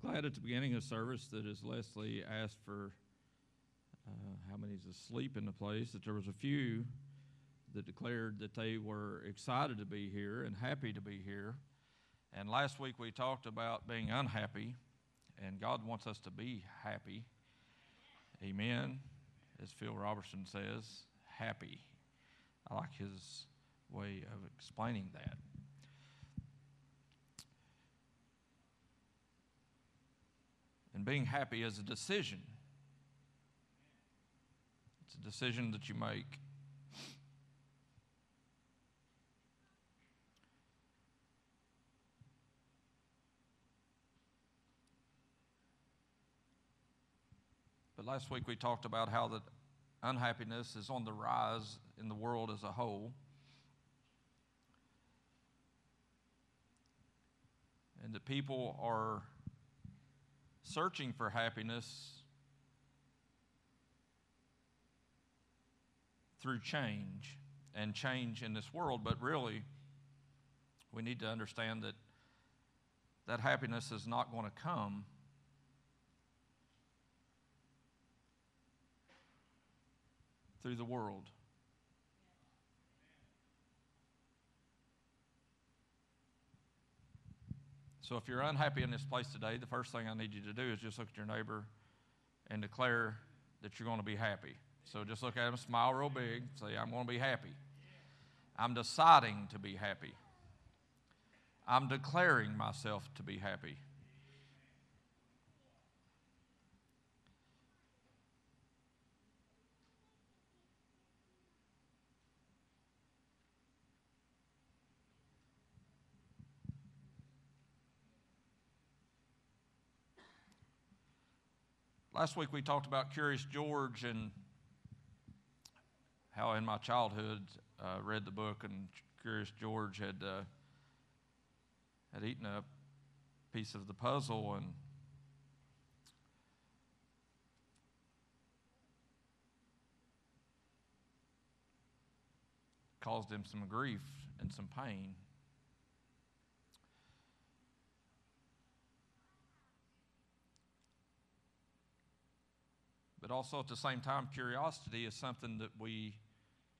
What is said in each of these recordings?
glad at the beginning of service that as Leslie asked for uh, how many's asleep in the place, that there was a few that declared that they were excited to be here and happy to be here. And last week we talked about being unhappy, and God wants us to be happy. Amen. As Phil Robertson says, happy. I like his way of explaining that. And being happy is a decision. It's a decision that you make. But last week we talked about how that unhappiness is on the rise in the world as a whole. And that people are searching for happiness through change and change in this world, but really, we need to understand that that happiness is not going to come through the world. So if you're unhappy in this place today, the first thing I need you to do is just look at your neighbor and declare that you're going to be happy. So just look at him, smile real big, say, I'm going to be happy. I'm deciding to be happy. I'm declaring myself to be happy. Last week we talked about Curious George and how in my childhood I uh, read the book and Curious George had uh, had eaten a piece of the puzzle and caused him some grief and some pain. But also at the same time, curiosity is something that we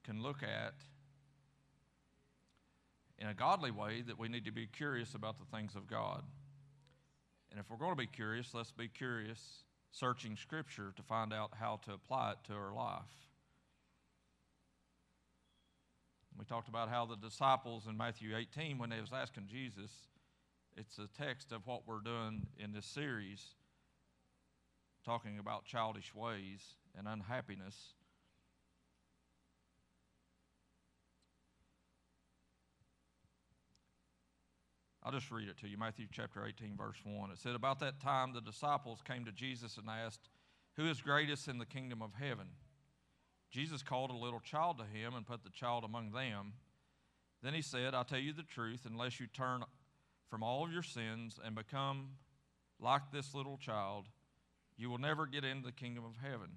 can look at in a godly way that we need to be curious about the things of God. And if we're going to be curious, let's be curious, searching Scripture to find out how to apply it to our life. We talked about how the disciples in Matthew 18, when they was asking Jesus, it's a text of what we're doing in this series talking about childish ways and unhappiness. I'll just read it to you Matthew chapter 18, verse 1. It said, About that time the disciples came to Jesus and asked, Who is greatest in the kingdom of heaven? Jesus called a little child to him and put the child among them. Then he said, I tell you the truth, unless you turn from all of your sins and become like this little child, you will never get into the kingdom of heaven.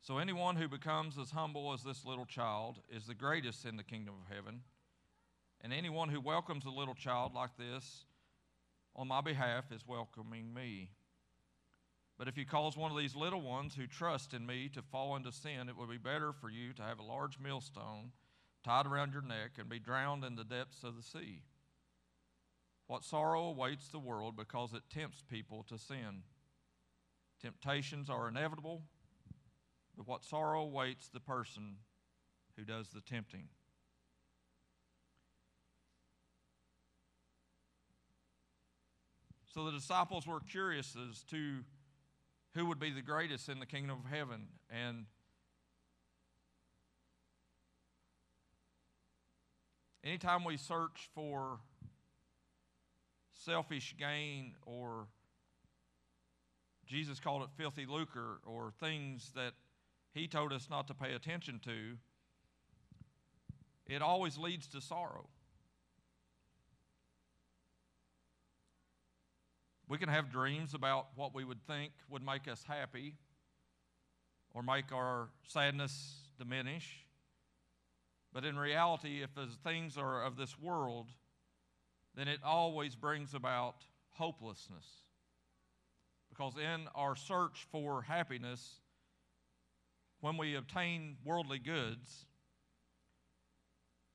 So, anyone who becomes as humble as this little child is the greatest in the kingdom of heaven. And anyone who welcomes a little child like this on my behalf is welcoming me. But if you cause one of these little ones who trust in me to fall into sin, it would be better for you to have a large millstone tied around your neck and be drowned in the depths of the sea. What sorrow awaits the world because it tempts people to sin. Temptations are inevitable, but what sorrow awaits the person who does the tempting. So the disciples were curious as to who would be the greatest in the kingdom of heaven. And anytime we search for selfish gain or Jesus called it filthy lucre or things that he told us not to pay attention to, it always leads to sorrow. We can have dreams about what we would think would make us happy or make our sadness diminish. But in reality, if the things are of this world, then it always brings about hopelessness. Because in our search for happiness, when we obtain worldly goods,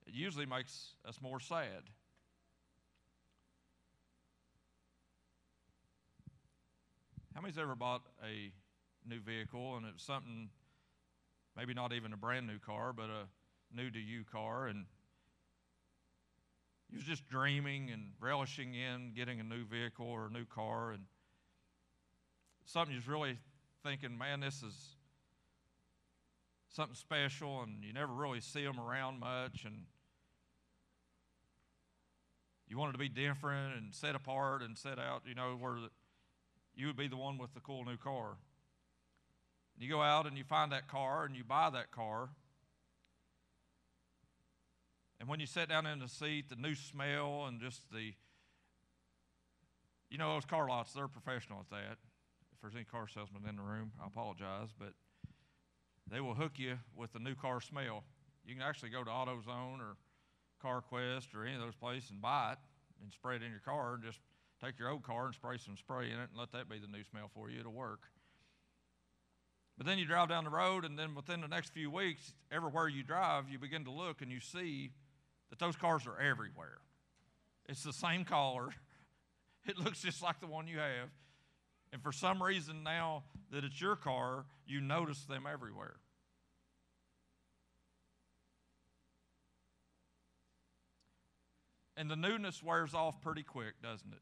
it usually makes us more sad. How many's ever bought a new vehicle and it's something, maybe not even a brand new car, but a new to you car, and you was just dreaming and relishing in getting a new vehicle or a new car, and something you was really thinking, man, this is something special, and you never really see them around much, and you wanted to be different and set apart and set out, you know, where you would be the one with the cool new car. And you go out and you find that car and you buy that car. And when you sit down in the seat, the new smell and just the, you know, those car lots, they're professional at that. If there's any car salesman in the room, I apologize, but they will hook you with the new car smell. You can actually go to AutoZone or CarQuest or any of those places and buy it and spray it in your car and just take your old car and spray some spray in it and let that be the new smell for you. It'll work. But then you drive down the road, and then within the next few weeks, everywhere you drive, you begin to look and you see that those cars are everywhere. It's the same color, it looks just like the one you have. And for some reason, now that it's your car, you notice them everywhere. And the newness wears off pretty quick, doesn't it?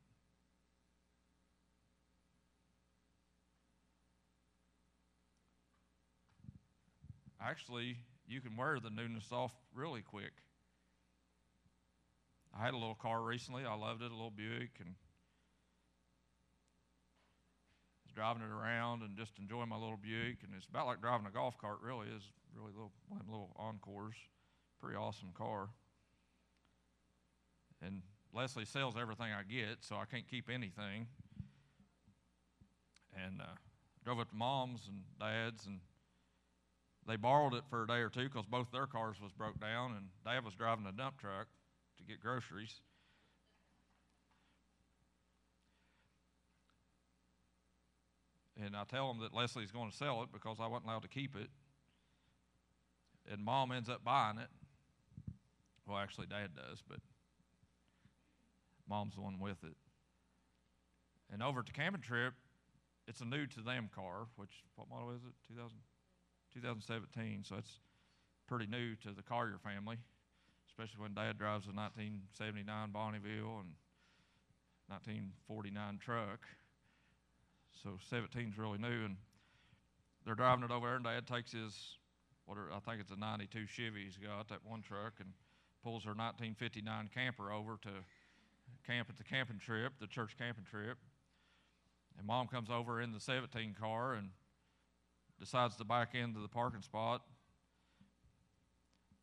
Actually, you can wear the newness off really quick. I had a little car recently. I loved it, a little Buick, and was driving it around and just enjoying my little Buick. And it's about like driving a golf cart, really. is really little little encores. Pretty awesome car. And Leslie sells everything I get, so I can't keep anything. And uh, drove up to mom's and dad's and they borrowed it for a day or two because both their cars was broke down, and Dad was driving a dump truck get groceries. And I tell them that Leslie's going to sell it because I wasn't allowed to keep it. And mom ends up buying it. Well, actually, dad does, but mom's the one with it. And over to camping trip, it's a new to them car, which, what model is it? 2000? 2017, so it's pretty new to the Collier family, especially when Dad drives a 1979 Bonneville and 1949 truck. So 17 is really new, and they're driving it over there, and Dad takes his, what are, I think it's a 92 Chevy he's got, that one truck, and pulls her 1959 camper over to camp at the camping trip, the church camping trip. And mom comes over in the 17 car and decides to back into the parking spot.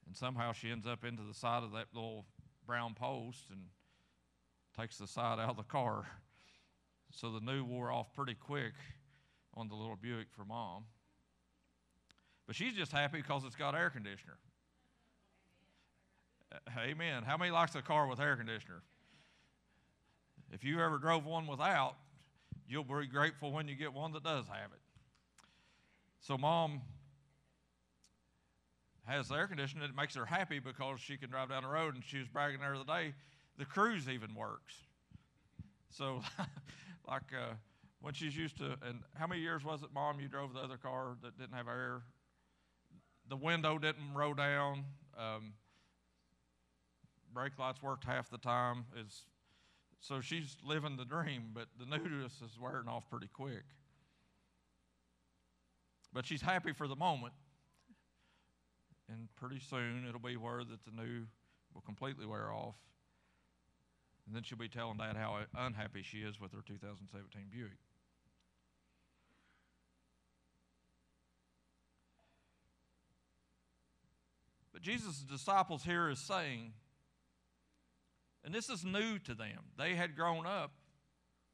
And somehow she ends up into the side of that little brown post and takes the side out of the car. So the new wore off pretty quick on the little Buick for mom. But she's just happy because it's got air conditioner. Amen. How many likes a car with air conditioner? If you ever drove one without, you'll be grateful when you get one that does have it. So, mom has the air conditioning. It makes her happy because she can drive down the road. And she was bragging there the day, the cruise even works. So, like uh, when she's used to, and how many years was it, mom, you drove the other car that didn't have air? The window didn't roll down. Um, brake lights worked half the time. Is so she's living the dream, but the newness is wearing off pretty quick. But she's happy for the moment. And pretty soon it'll be where that the new will completely wear off. And then she'll be telling Dad how unhappy she is with her 2017 Buick. But Jesus' disciples here is saying, and this is new to them. They had grown up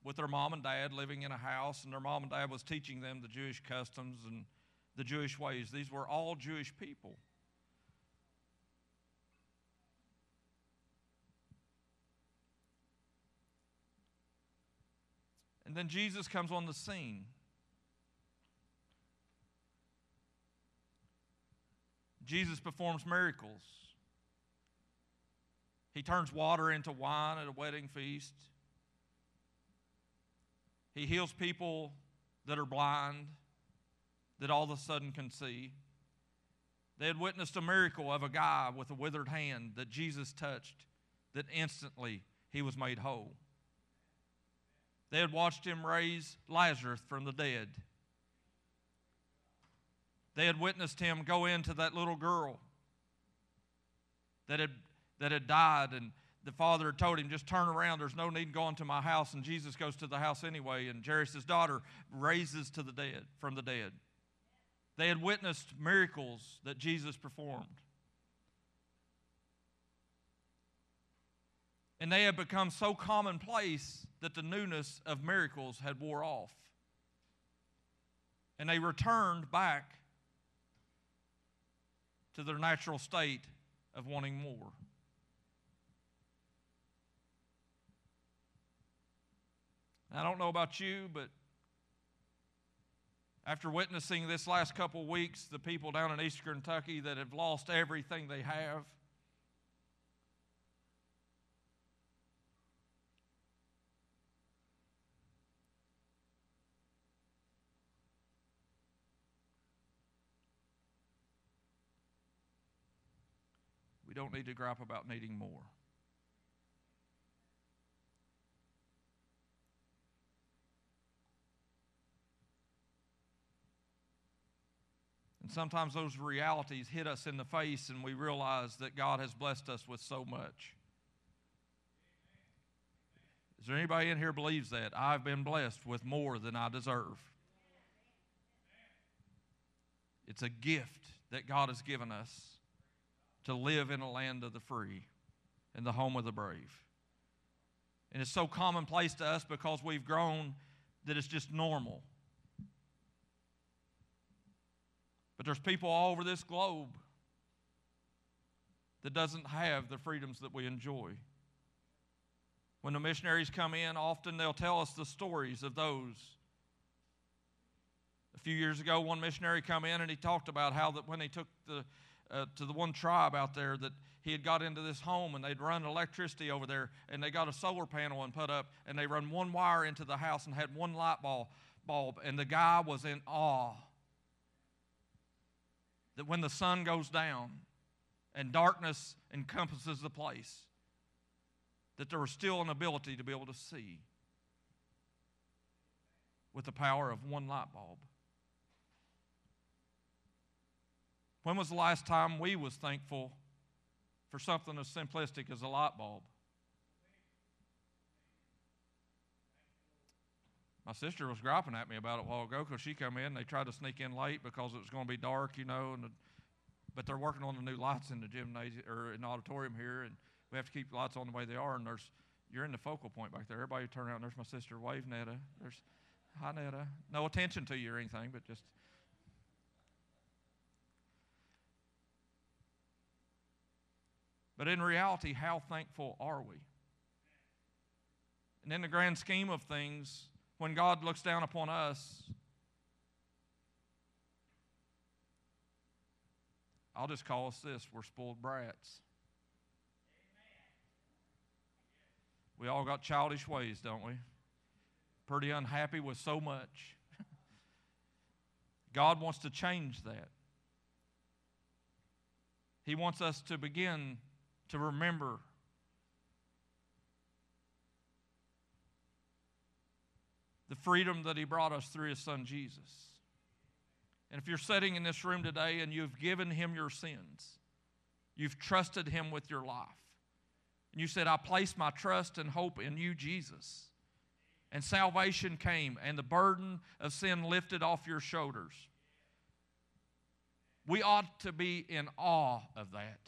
with their mom and dad living in a house, and their mom and dad was teaching them the Jewish customs and the Jewish ways. These were all Jewish people. And then Jesus comes on the scene. Jesus performs miracles. He turns water into wine at a wedding feast. He heals people that are blind that all of a sudden can see. They had witnessed a miracle of a guy with a withered hand that Jesus touched, that instantly he was made whole. They had watched him raise Lazarus from the dead. They had witnessed him go into that little girl that had, that had died, and the father had told him, Just turn around, there's no need going to my house. And Jesus goes to the house anyway, and Jairus' daughter raises to the dead from the dead. They had witnessed miracles that Jesus performed. And they had become so commonplace that the newness of miracles had wore off. And they returned back to their natural state of wanting more. I don't know about you, but after witnessing this last couple weeks, the people down in East Kentucky that have lost everything they have, don't need to gripe about needing more. And sometimes those realities hit us in the face and we realize that God has blessed us with so much. Is there anybody in here believes that? I've been blessed with more than I deserve. It's a gift that God has given us to live in a land of the free, in the home of the brave. And it's so commonplace to us because we've grown that it's just normal. But there's people all over this globe that doesn't have the freedoms that we enjoy. When the missionaries come in, often they'll tell us the stories of those. A few years ago, one missionary come in and he talked about how that when he took the uh, to the one tribe out there that he had got into this home and they'd run electricity over there and they got a solar panel and put up and they run one wire into the house and had one light bulb bulb and the guy was in awe that when the sun goes down and darkness encompasses the place, that there was still an ability to be able to see with the power of one light bulb. When was the last time we was thankful for something as simplistic as a light bulb? My sister was griping at me about it a while ago because she come in. They tried to sneak in late because it was going to be dark, you know. And the, but they're working on the new lights in the gymnasium or in the auditorium here, and we have to keep lights on the way they are. And there's you're in the focal point back there. Everybody turn around. There's my sister. Wave, Netta. There's hi, Netta. No attention to you or anything, but just. But in reality, how thankful are we? And in the grand scheme of things, when God looks down upon us, I'll just call us this we're spoiled brats. We all got childish ways, don't we? Pretty unhappy with so much. God wants to change that. He wants us to begin to remember the freedom that He brought us through His Son Jesus. And if you're sitting in this room today and you've given Him your sins, you've trusted Him with your life, and you said, I place my trust and hope in you, Jesus. And salvation came, and the burden of sin lifted off your shoulders. We ought to be in awe of that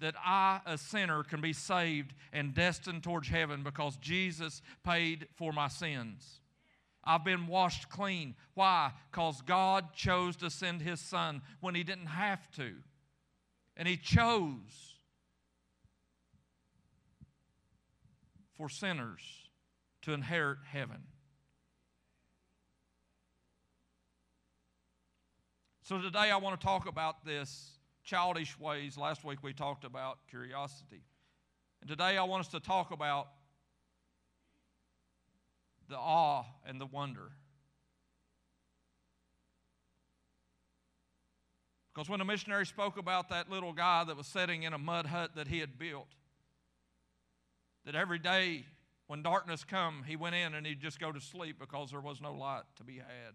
that I, a sinner, can be saved and destined towards heaven because Jesus paid for my sins. I've been washed clean. Why? Because God chose to send His Son when He didn't have to. And He chose for sinners to inherit heaven. So today I want to talk about this childish ways. Last week we talked about curiosity. And today I want us to talk about the awe and the wonder. Because when a missionary spoke about that little guy that was sitting in a mud hut that he had built, that every day when darkness come, he went in and he'd just go to sleep because there was no light to be had.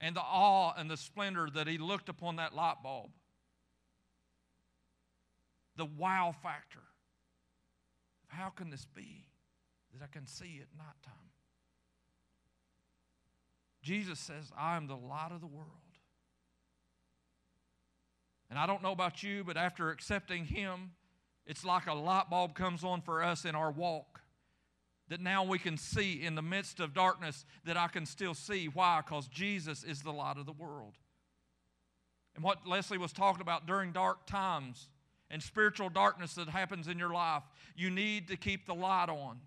And the awe and the splendor that he looked upon that light bulb, the wow factor. How can this be that I can see at nighttime? Jesus says, I am the light of the world. And I don't know about you, but after accepting Him, it's like a light bulb comes on for us in our walk. That now we can see in the midst of darkness that I can still see. Why? Because Jesus is the light of the world. And what Leslie was talking about during dark times and spiritual darkness that happens in your life, you need to keep the light on.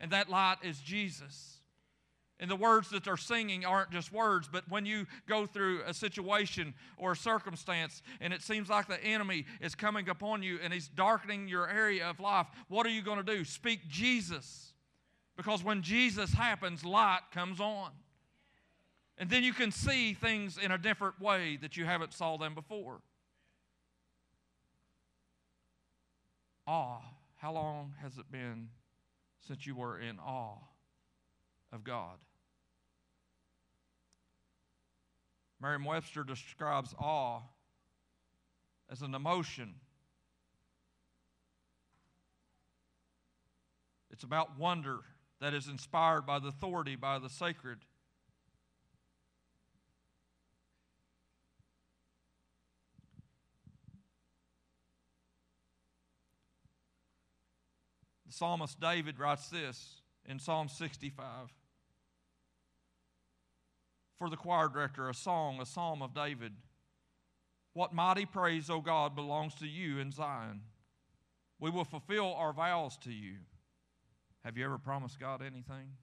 And that light is Jesus. And the words that they're singing aren't just words, but when you go through a situation or a circumstance and it seems like the enemy is coming upon you and he's darkening your area of life, what are you going to do? Speak Jesus. Because when Jesus happens, light comes on. And then you can see things in a different way that you haven't saw them before. Awe. How long has it been since you were in awe of God? Merriam Webster describes awe as an emotion. It's about wonder that is inspired by the authority, by the sacred. The psalmist David writes this in Psalm 65 for the choir director a song, a psalm of David. What mighty praise, O God, belongs to you in Zion. We will fulfill our vows to you. Have you ever promised God anything?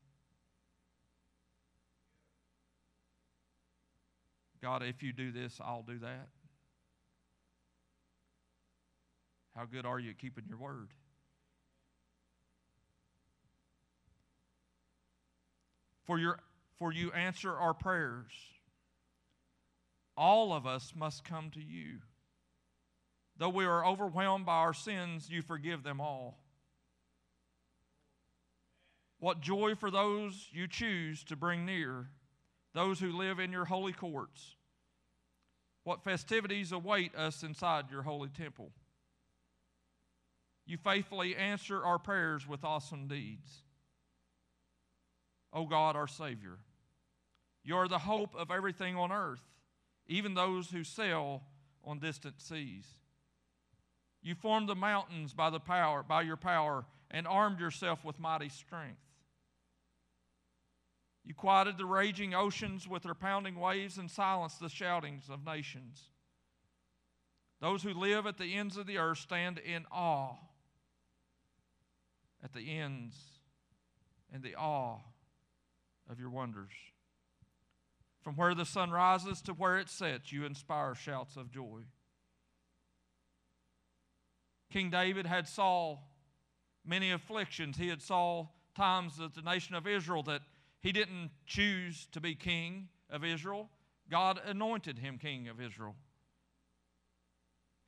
God, if you do this, I'll do that. How good are you at keeping your word? For your for you answer our prayers. All of us must come to you. Though we are overwhelmed by our sins, you forgive them all. What joy for those you choose to bring near, those who live in your holy courts. What festivities await us inside your holy temple. You faithfully answer our prayers with awesome deeds. O God, our Savior. You are the hope of everything on earth, even those who sail on distant seas. You formed the mountains by the power, by your power, and armed yourself with mighty strength. You quieted the raging oceans with their pounding waves and silenced the shoutings of nations. Those who live at the ends of the earth stand in awe at the ends and the awe of your wonders. From where the sun rises to where it sets, you inspire shouts of joy. King David had saw many afflictions. He had saw times that the nation of Israel that he didn't choose to be king of Israel. God anointed him king of Israel.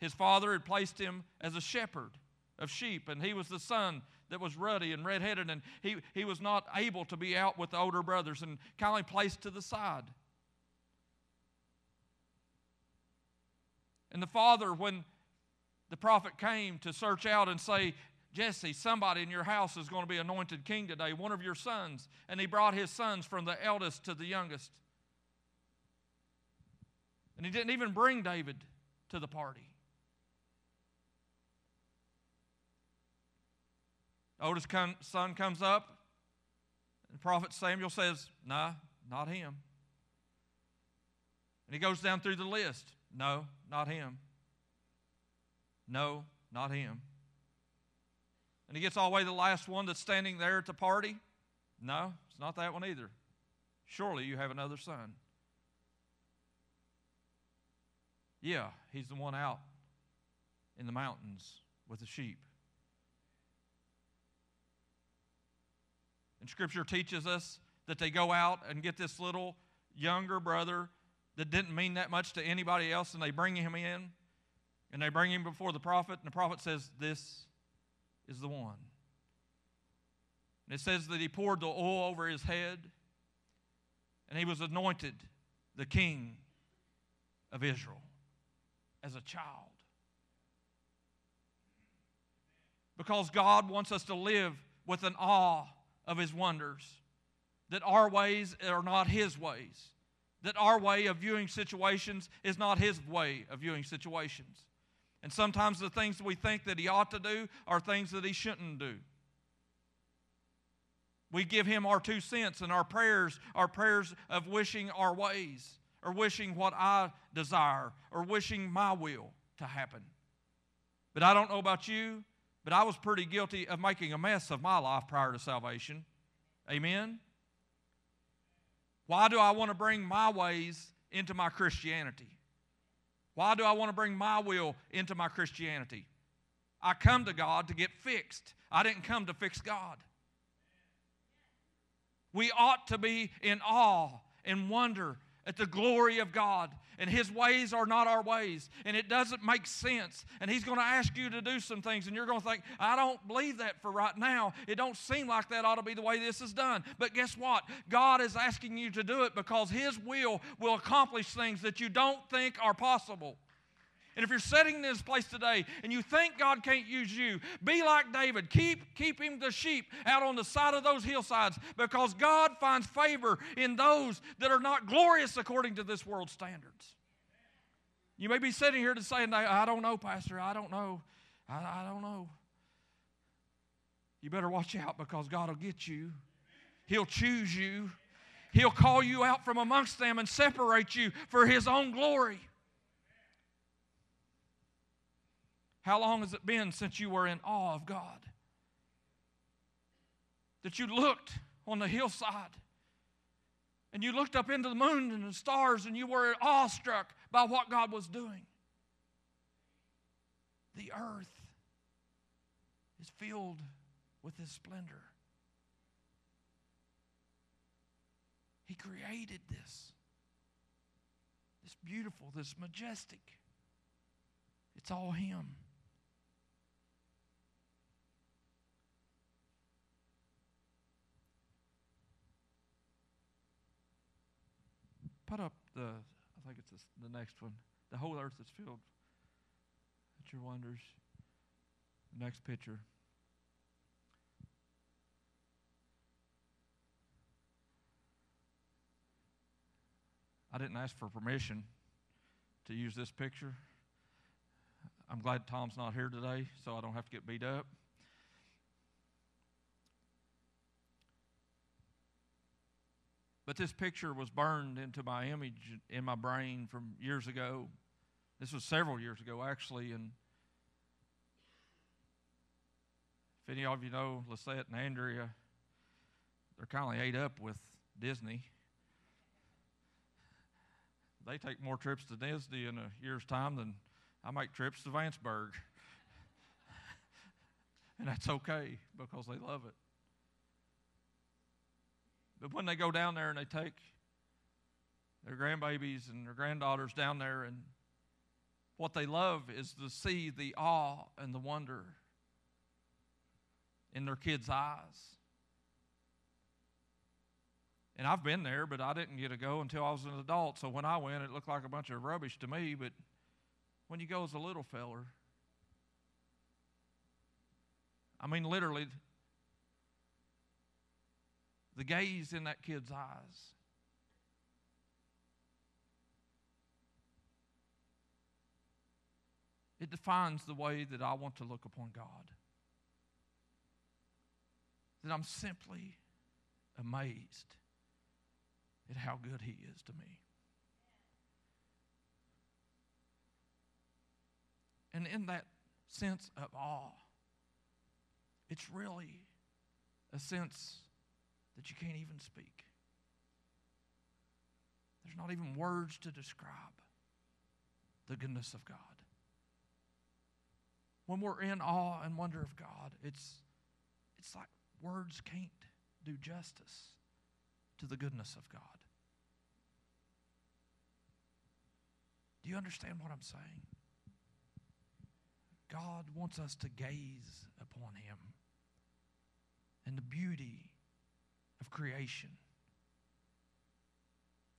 His father had placed him as a shepherd of sheep, and he was the son that was ruddy and redheaded, and he, he was not able to be out with the older brothers and kindly placed to the side. And the father, when the prophet came to search out and say, Jesse, somebody in your house is going to be anointed king today, one of your sons. And he brought his sons from the eldest to the youngest. And he didn't even bring David to the party. The oldest son comes up, and prophet Samuel says, Nah, not him. And he goes down through the list. No, not him. No, not him. And he gets all the way to the last one that's standing there at the party? No, it's not that one either. Surely you have another son. Yeah, he's the one out in the mountains with the sheep. And Scripture teaches us that they go out and get this little younger brother that didn't mean that much to anybody else, and they bring him in, and they bring him before the prophet, and the prophet says, This is the one. And it says that he poured the oil over his head, and he was anointed the king of Israel as a child. Because God wants us to live with an awe of his wonders, that our ways are not his ways, that our way of viewing situations is not his way of viewing situations. And sometimes the things we think that he ought to do are things that he shouldn't do. We give him our two cents and our prayers, our prayers of wishing our ways, or wishing what I desire, or wishing my will to happen. But I don't know about you, but I was pretty guilty of making a mess of my life prior to salvation. Amen? Why do I want to bring my ways into my Christianity? Why do I want to bring my will into my Christianity? I come to God to get fixed. I didn't come to fix God. We ought to be in awe and wonder at the glory of God. And His ways are not our ways. And it doesn't make sense. And He's going to ask you to do some things. And you're going to think, I don't believe that for right now. It don't seem like that ought to be the way this is done. But guess what? God is asking you to do it because His will will accomplish things that you don't think are possible. And if you're sitting in this place today and you think God can't use you, be like David. Keep, keep him the sheep out on the side of those hillsides because God finds favor in those that are not glorious according to this world's standards. You may be sitting here to say, I don't know, Pastor. I don't know. I, I don't know. You better watch out because God will get you. He'll choose you. He'll call you out from amongst them and separate you for His own glory. How long has it been since you were in awe of God? That you looked on the hillside and you looked up into the moon and the stars and you were awestruck by what God was doing. The earth is filled with His splendor. He created this. This beautiful, this majestic. It's all Him. Put up the, I think it's the next one. The whole earth is filled with your wonders. Next picture. I didn't ask for permission to use this picture. I'm glad Tom's not here today, so I don't have to get beat up. But this picture was burned into my image in my brain from years ago. This was several years ago, actually. And if any of you know Lisette and Andrea, they're kind of ate up with Disney. They take more trips to Disney in a year's time than I make trips to Vanceburg. and that's okay because they love it. But when they go down there and they take their grandbabies and their granddaughters down there, and what they love is to see the awe and the wonder in their kids' eyes. And I've been there, but I didn't get to go until I was an adult. So when I went, it looked like a bunch of rubbish to me. But when you go as a little feller, I mean, literally, the gaze in that kid's eyes. It defines the way that I want to look upon God. That I'm simply amazed at how good He is to me. And in that sense of awe, it's really a sense that you can't even speak. There's not even words to describe the goodness of God. When we're in awe and wonder of God, it's, it's like words can't do justice to the goodness of God. Do you understand what I'm saying? God wants us to gaze upon Him and the beauty of creation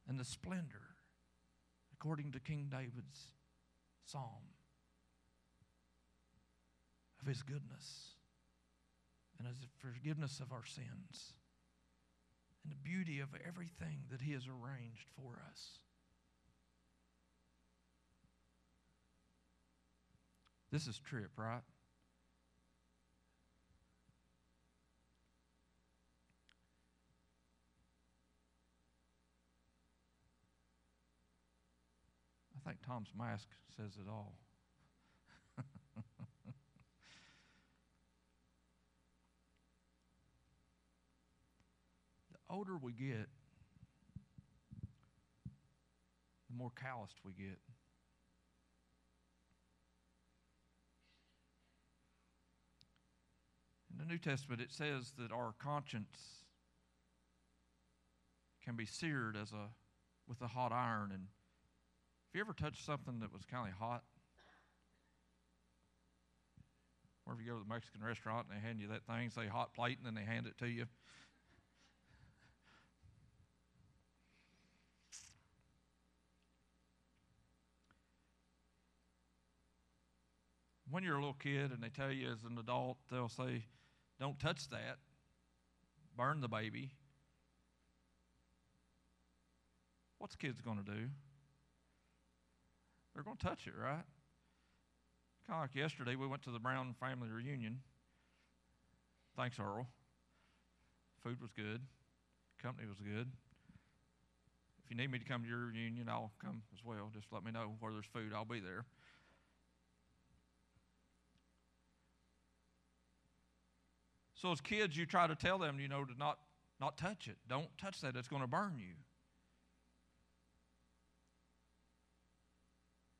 and the splendor, according to King David's psalm, of His goodness and His forgiveness of our sins and the beauty of everything that He has arranged for us. This is Tripp, right? I think Tom's mask says it all. the older we get, the more calloused we get. In the New Testament, it says that our conscience can be seared as a with a hot iron. And have you ever touched something that was kind of hot? Or if you go to the Mexican restaurant and they hand you that thing, say hot plate, and then they hand it to you. When you're a little kid and they tell you as an adult, they'll say, don't touch that. Burn the baby. What's kids going to do? They're going to touch it, right? Kind of like yesterday, we went to the Brown family reunion. Thanks, Earl. Food was good. Company was good. If you need me to come to your reunion, I'll come as well. Just let me know where there's food. I'll be there. So as kids, you try to tell them, you know, to not, not touch it. Don't touch that. It's going to burn you.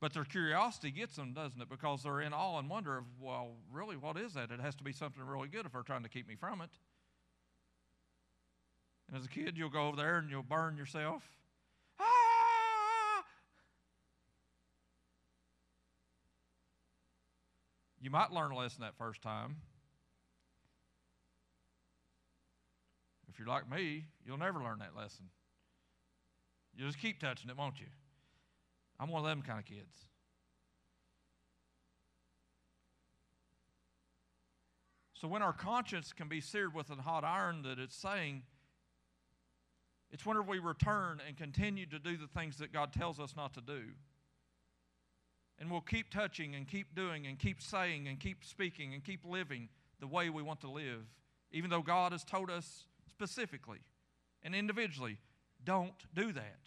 But their curiosity gets them, doesn't it? Because they're in awe and wonder of, well, really, what is that? It has to be something really good if they're trying to keep me from it. And as a kid, you'll go over there and you'll burn yourself. Ah! You might learn a lesson that first time. If you're like me, you'll never learn that lesson. You just keep touching it, won't you? I'm one of them kind of kids. So when our conscience can be seared with a hot iron, that it's saying, it's whenever we return and continue to do the things that God tells us not to do. And we'll keep touching and keep doing and keep saying and keep speaking and keep living the way we want to live, even though God has told us specifically and individually. Don't do that.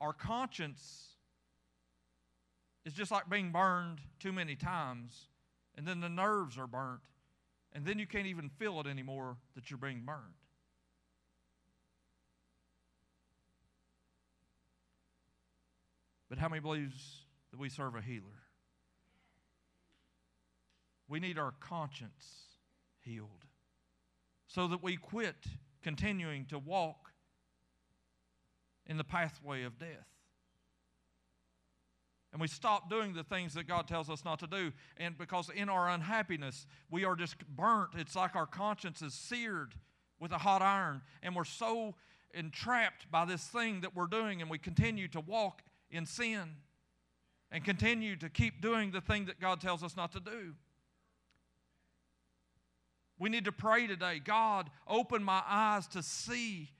Our conscience is just like being burned too many times, and then the nerves are burnt, and then you can't even feel it anymore that you're being burned. But how many believes that we serve a healer? We need our conscience healed so that we quit continuing to walk in the pathway of death. And we stop doing the things that God tells us not to do. And because in our unhappiness, we are just burnt. It's like our conscience is seared with a hot iron. And we're so entrapped by this thing that we're doing, and we continue to walk in sin and continue to keep doing the thing that God tells us not to do. We need to pray today God, open my eyes to see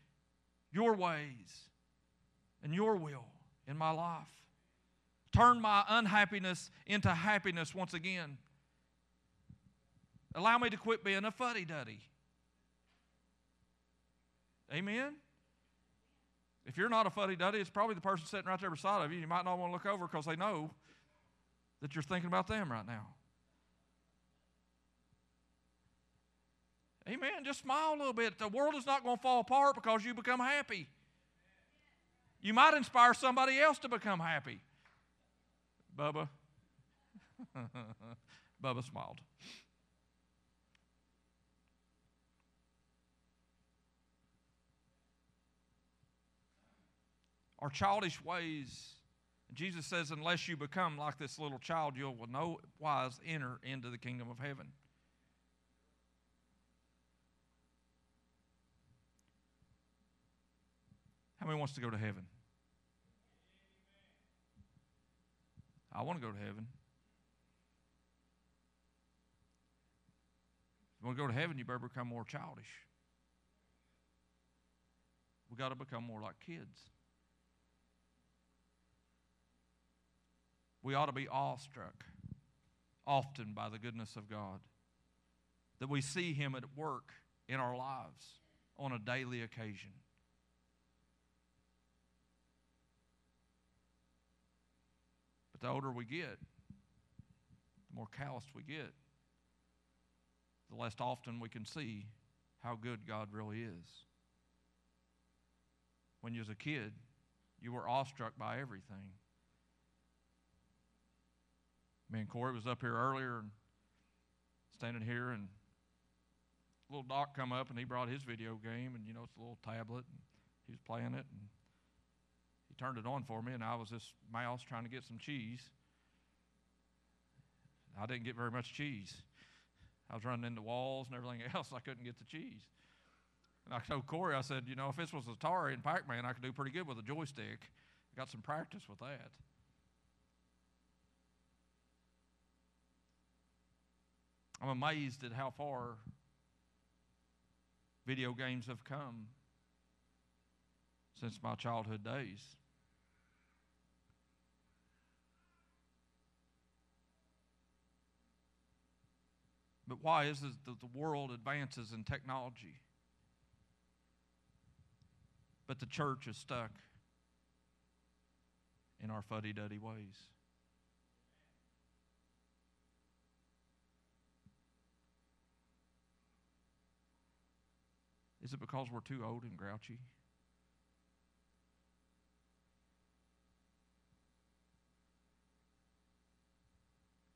your ways and your will in my life. Turn my unhappiness into happiness once again. Allow me to quit being a fuddy duddy. Amen? If you're not a fuddy duddy, it's probably the person sitting right there beside of you. You might not want to look over because they know that you're thinking about them right now. Amen. Just smile a little bit. The world is not going to fall apart because you become happy. You might inspire somebody else to become happy. Bubba. Bubba smiled. Our childish ways. Jesus says, unless you become like this little child, you'll no wise enter into the kingdom of heaven. How many wants to go to heaven? I want to go to heaven. If you want to go to heaven, you better become more childish. We've got to become more like kids. We ought to be awestruck often by the goodness of God, that we see Him at work in our lives on a daily occasion. The older we get, the more calloused we get, the less often we can see how good God really is. When you was a kid, you were awestruck by everything. Me and Corey was up here earlier and standing here and little Doc come up and he brought his video game and you know it's a little tablet and he was playing it and turned it on for me, and I was this mouse trying to get some cheese. I didn't get very much cheese. I was running into walls and everything else. I couldn't get the cheese. And I told Corey, I said, you know, if this was Atari and Pac Man, I could do pretty good with a joystick. I got some practice with that. I'm amazed at how far video games have come since my childhood days. But why is it that the world advances in technology? But the church is stuck in our fuddy duddy ways. Is it because we're too old and grouchy?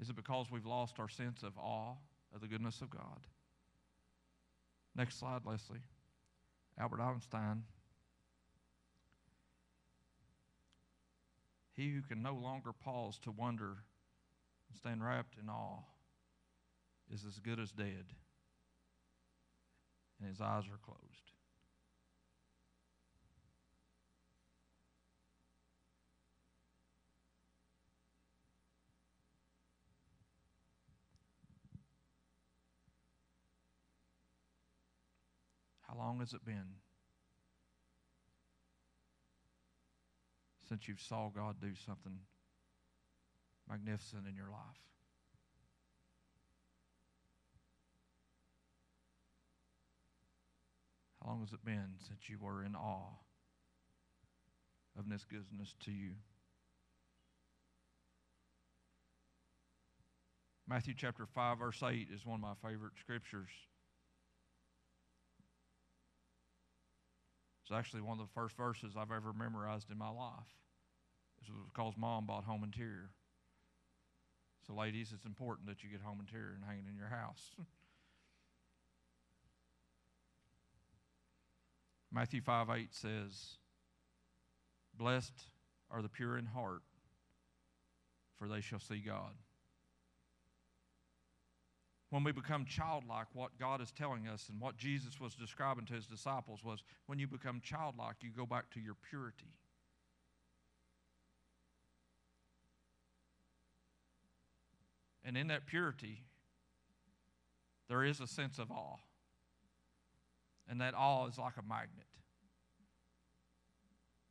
Is it because we've lost our sense of awe? Of the goodness of God. Next slide, Leslie. Albert Einstein. He who can no longer pause to wonder and stand wrapped in awe is as good as dead, and his eyes are closed. Long has it been since you saw God do something magnificent in your life? How long has it been since you were in awe of this goodness to you? Matthew chapter 5, verse 8 is one of my favorite scriptures. It's actually one of the first verses I've ever memorized in my life. It was because mom bought home interior. So, ladies, it's important that you get home interior and hang it in your house. Matthew 5 8 says, Blessed are the pure in heart, for they shall see God when we become childlike, what God is telling us and what Jesus was describing to his disciples was when you become childlike, you go back to your purity. And in that purity, there is a sense of awe. And that awe is like a magnet.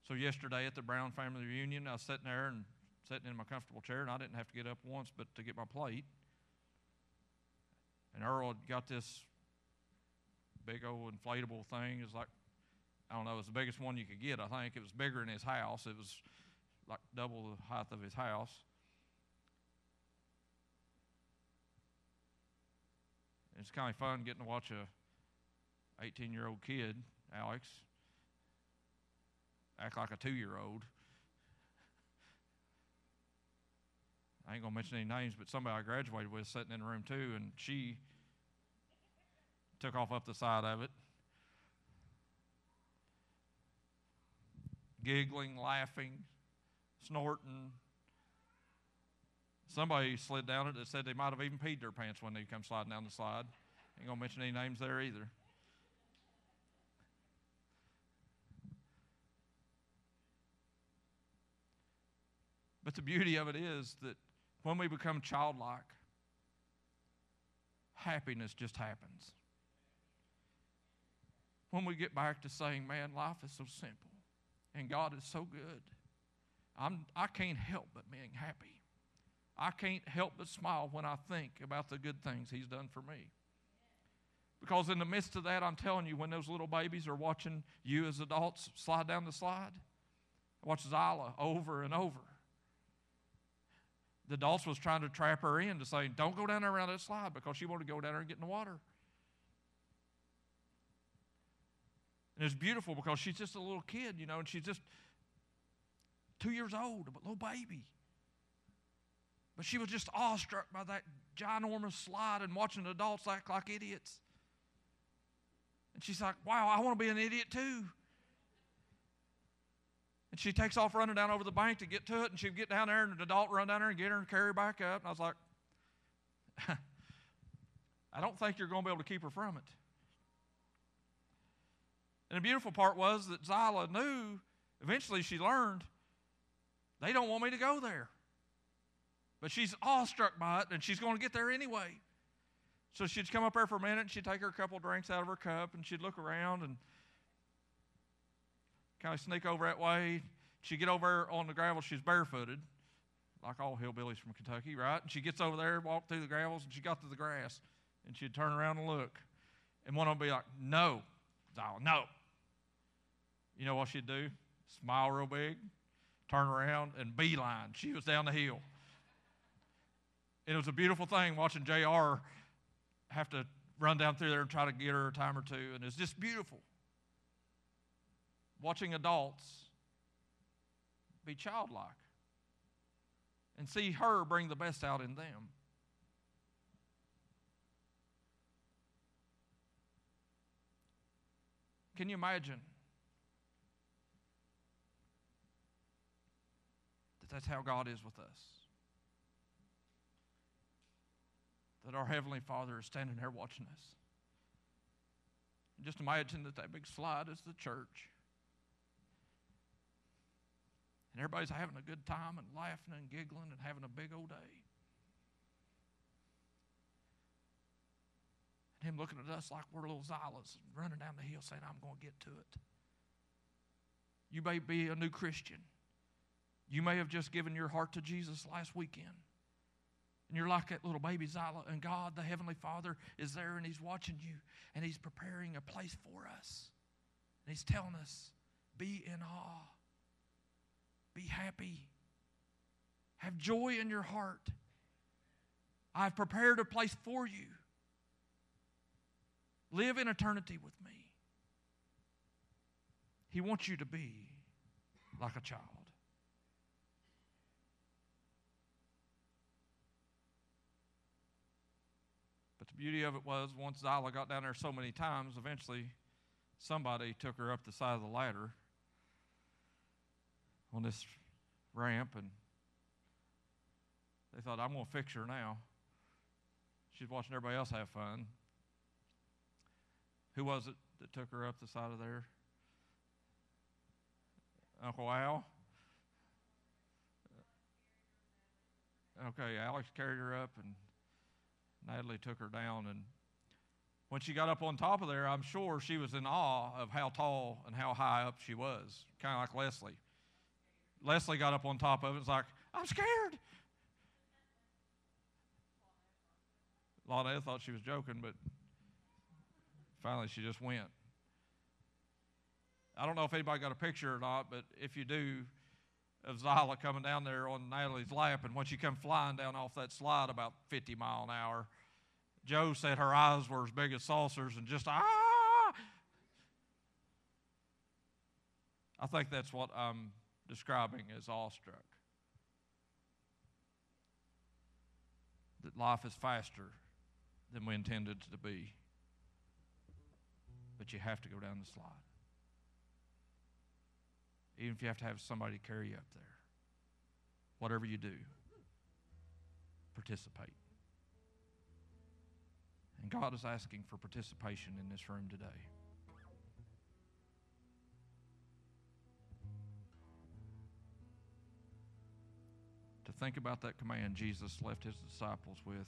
So, yesterday at the Brown family reunion, I was sitting there and sitting in my comfortable chair, and I didn't have to get up once but to get my plate. And Earl had got this big old inflatable thing. It's like, I don't know, it was the biggest one you could get, I think. It was bigger than his house. It was like double the height of his house. It's kind of fun getting to watch a 18 year old kid, Alex, act like a two year old. I ain't to mention any names, but somebody I graduated with sitting in the room too, and she took off up the side of it. Giggling, laughing, snorting. Somebody slid down it that said they might have even peed their pants when they come sliding down the slide. Ain't gonna mention any names there either. But the beauty of it is that when we become childlike, happiness just happens. When we get back to saying, man, life is so simple and God is so good, I'm, I can't help but being happy. I can't help but smile when I think about the good things He's done for me. Because in the midst of that, I'm telling you, when those little babies are watching you as adults slide down the slide, watch Zyla over and over. The adults was trying to trap her in to say, Don't go down there around that slide because she wanted to go down there and get in the water. And it's beautiful because she's just a little kid, you know, and she's just two years old, a little baby. But she was just awestruck by that ginormous slide and watching the adults act like idiots. And she's like, wow, I want to be an idiot too. And she takes off running down over the bank to get to it, and she'd get down there, and an adult run down there and get her and carry her back up. And I was like, I don't think you're going to be able to keep her from it. And the beautiful part was that Zyla knew, eventually she learned, they don't want me to go there. But she's awestruck by it, and she's going to get there anyway. So she'd come up there for a minute, and she'd take her a couple drinks out of her cup, and she'd look around and kind of sneak over that way. She'd get over on the gravel. She's barefooted, like all hillbillies from Kentucky, right? And she gets over there, walk through the gravels, and she got to the grass, and she'd turn around and look. And one of them would be like, no, Zyla, no. You know what she'd do? Smile real big, turn around, and beeline. She was down the hill. And it was a beautiful thing watching JR have to run down through there and try to get her a time or two. And it's just beautiful. Watching adults be childlike and see her bring the best out in them. Can you imagine that that's how God is with us? that our Heavenly Father is standing there watching us. Just imagine that that big slide is the church. And everybody's having a good time and laughing and giggling and having a big old day. And him looking at us like we're little Zylas running down the hill saying, I'm going to get to it. You may be a new Christian. You may have just given your heart to Jesus last weekend. And you're like that little baby Zyla, and God, the Heavenly Father, is there and He's watching you and He's preparing a place for us. And He's telling us, be in awe, be happy, have joy in your heart. I've prepared a place for you. Live in eternity with me. He wants you to be like a child. But the beauty of it was once Zyla got down there so many times, eventually somebody took her up the side of the ladder on this ramp and they thought, I'm going to fix her now. She's watching everybody else have fun. Who was it that took her up the side of there? Uncle Al? Okay, Alex carried her up and Natalie took her down, and when she got up on top of there, I'm sure she was in awe of how tall and how high up she was, kind of like Leslie. Leslie got up on top of it and was like, I'm scared. Lana thought she was joking, but finally she just went. I don't know if anybody got a picture or not, but if you do, of Zyla coming down there on Natalie's lap, and when she come flying down off that slide about 50 mile an hour, Joe said her eyes were as big as saucers and just ah. I think that's what I'm describing as awestruck. That life is faster than we intended to be. But you have to go down the slide. Even if you have to have somebody carry you up there. Whatever you do, participate. And God is asking for participation in this room today. Think about that command Jesus left his disciples with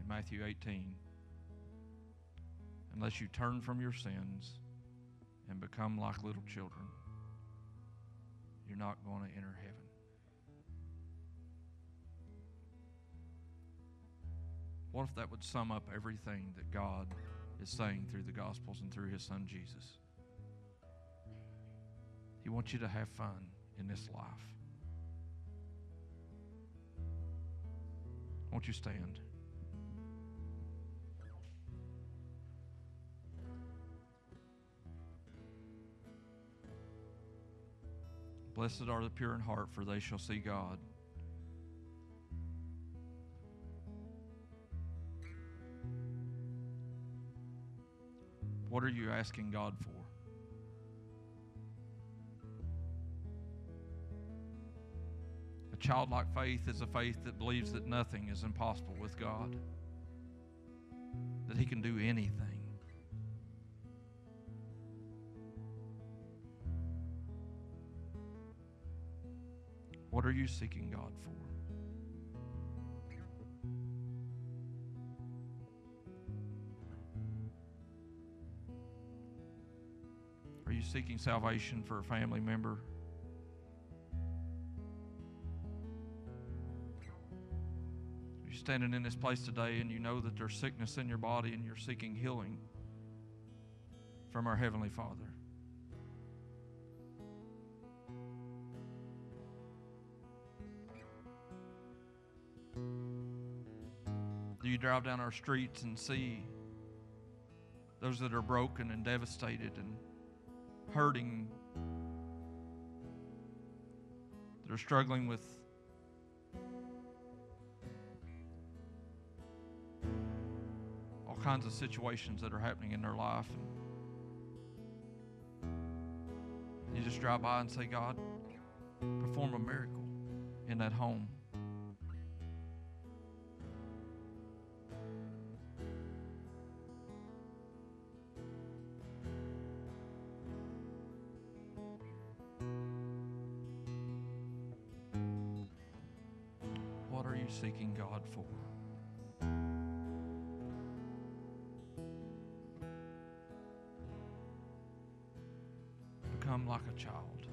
in Matthew 18 unless you turn from your sins and become like little children, you're not going to enter heaven. What if that would sum up everything that God is saying through the Gospels and through His Son Jesus? He wants you to have fun in this life. Won't you stand? Blessed are the pure in heart, for they shall see God. What are you asking God for? Childlike faith is a faith that believes that nothing is impossible with God, that He can do anything. What are you seeking God for? Are you seeking salvation for a family member? Standing in this place today and you know that there's sickness in your body and you're seeking healing from our Heavenly Father. Do you drive down our streets and see those that are broken and devastated and hurting, that are struggling with kinds of situations that are happening in their life? And you just drive by and say, God, perform a miracle in that home. Like a child.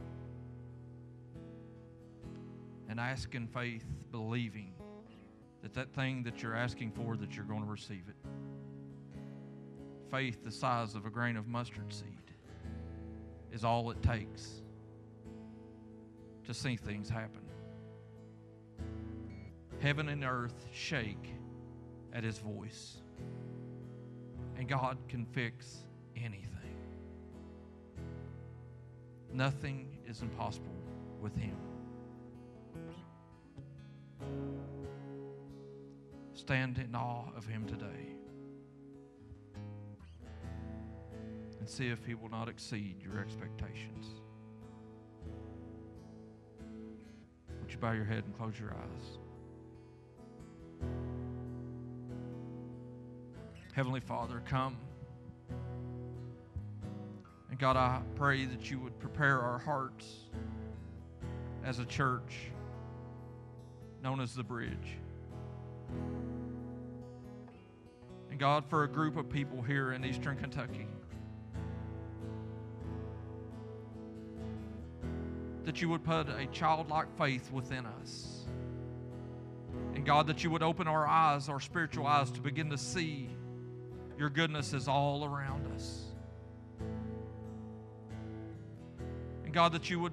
And ask in faith, believing that that thing that you're asking for, that you're going to receive it. Faith the size of a grain of mustard seed is all it takes to see things happen. Heaven and earth shake at his voice. And God can fix anything. Nothing is impossible with him. Stand in awe of him today and see if he will not exceed your expectations. Would you bow your head and close your eyes? Heavenly Father, come. And God, I pray that you would prepare our hearts as a church known as the Bridge. And God, for a group of people here in Eastern Kentucky, that you would put a childlike faith within us. And God, that you would open our eyes, our spiritual eyes, to begin to see your goodness is all around us. And God, that you would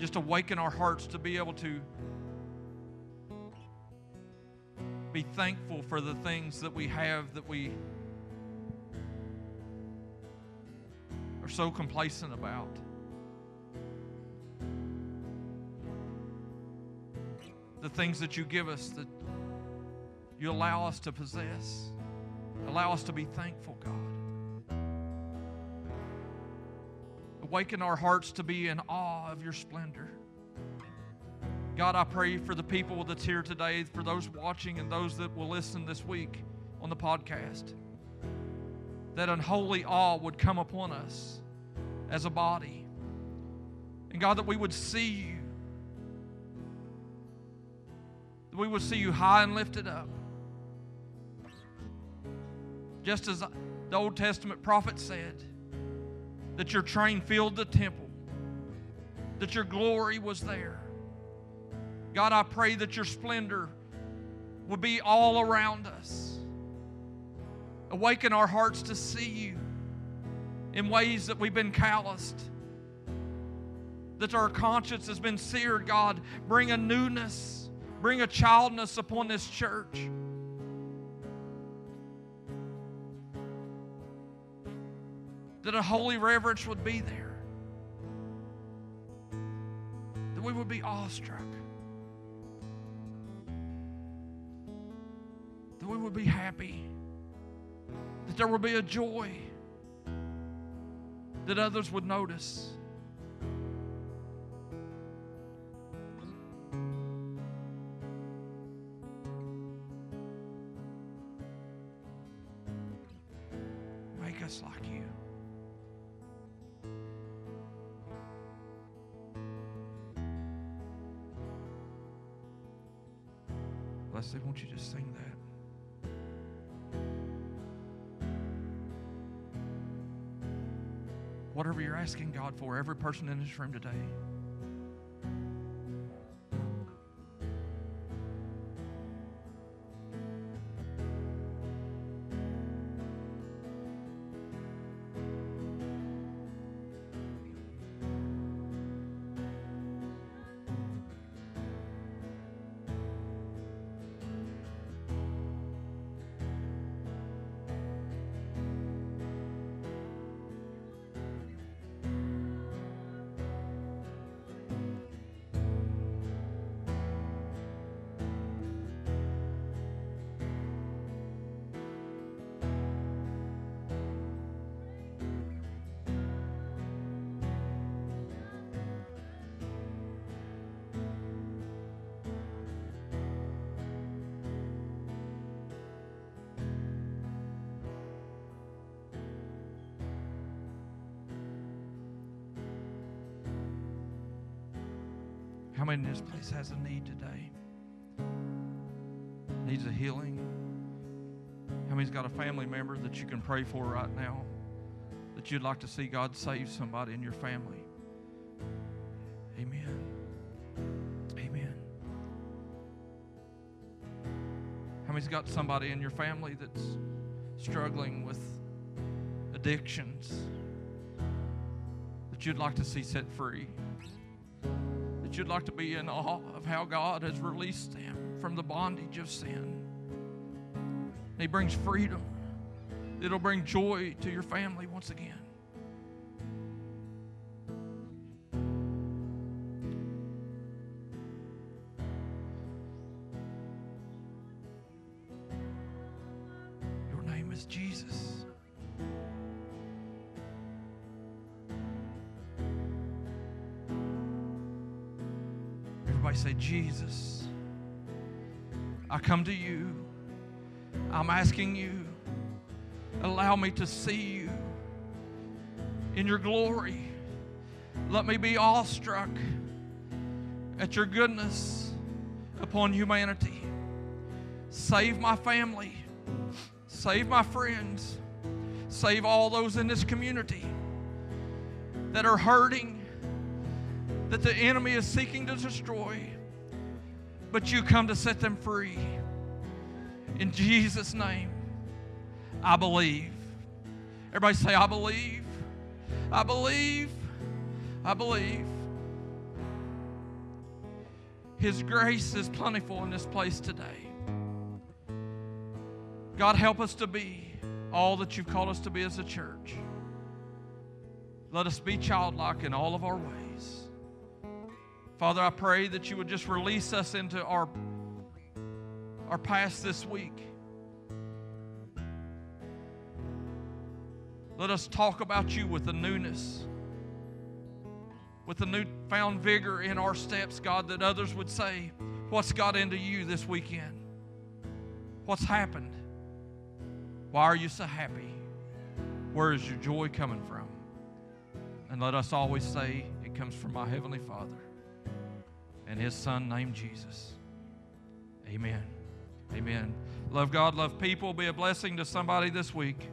just awaken our hearts to be able to be thankful for the things that we have that we are so complacent about. The things that you give us that you allow us to possess. Allow us to be thankful, God. Awaken our hearts to be in awe of your splendor. God, I pray for the people that's here today, for those watching and those that will listen this week on the podcast, that unholy awe would come upon us as a body. And God, that we would see you, that we would see you high and lifted up. Just as the Old Testament prophet said, that your train filled the temple, that your glory was there. God, I pray that your splendor would be all around us. Awaken our hearts to see you in ways that we've been calloused, that our conscience has been seared. God, bring a newness, bring a childness upon this church. That a holy reverence would be there, that we would be awestruck. that we would be happy, that there would be a joy, that others would notice. For, every person in this room today. How many in this place has a need today? Needs a healing? How many's got a family member that you can pray for right now? That you'd like to see God save somebody in your family? Amen. Amen. How many's got somebody in your family that's struggling with addictions that you'd like to see set free? You'd like to be in awe of how God has released them from the bondage of sin. he brings freedom. It'll bring joy to your family once again. I come to you. I'm asking you, allow me to see you in your glory. Let me be awestruck at your goodness upon humanity. Save my family. Save my friends. Save all those in this community that are hurting that the enemy is seeking to destroy, but you come to set them free. In Jesus' name, I believe. Everybody say, I believe. I believe. I believe. His grace is plentiful in this place today. God, help us to be all that you've called us to be as a church. Let us be childlike in all of our ways. Father, I pray that you would just release us into our, our past this week. Let us talk about you with the newness, with the newfound vigor in our steps, God, that others would say, What's got into you this weekend? What's happened? Why are you so happy? Where is your joy coming from? And let us always say, It comes from my Heavenly Father and His Son named Jesus. Amen. Amen. Love God, love people. Be a blessing to somebody this week.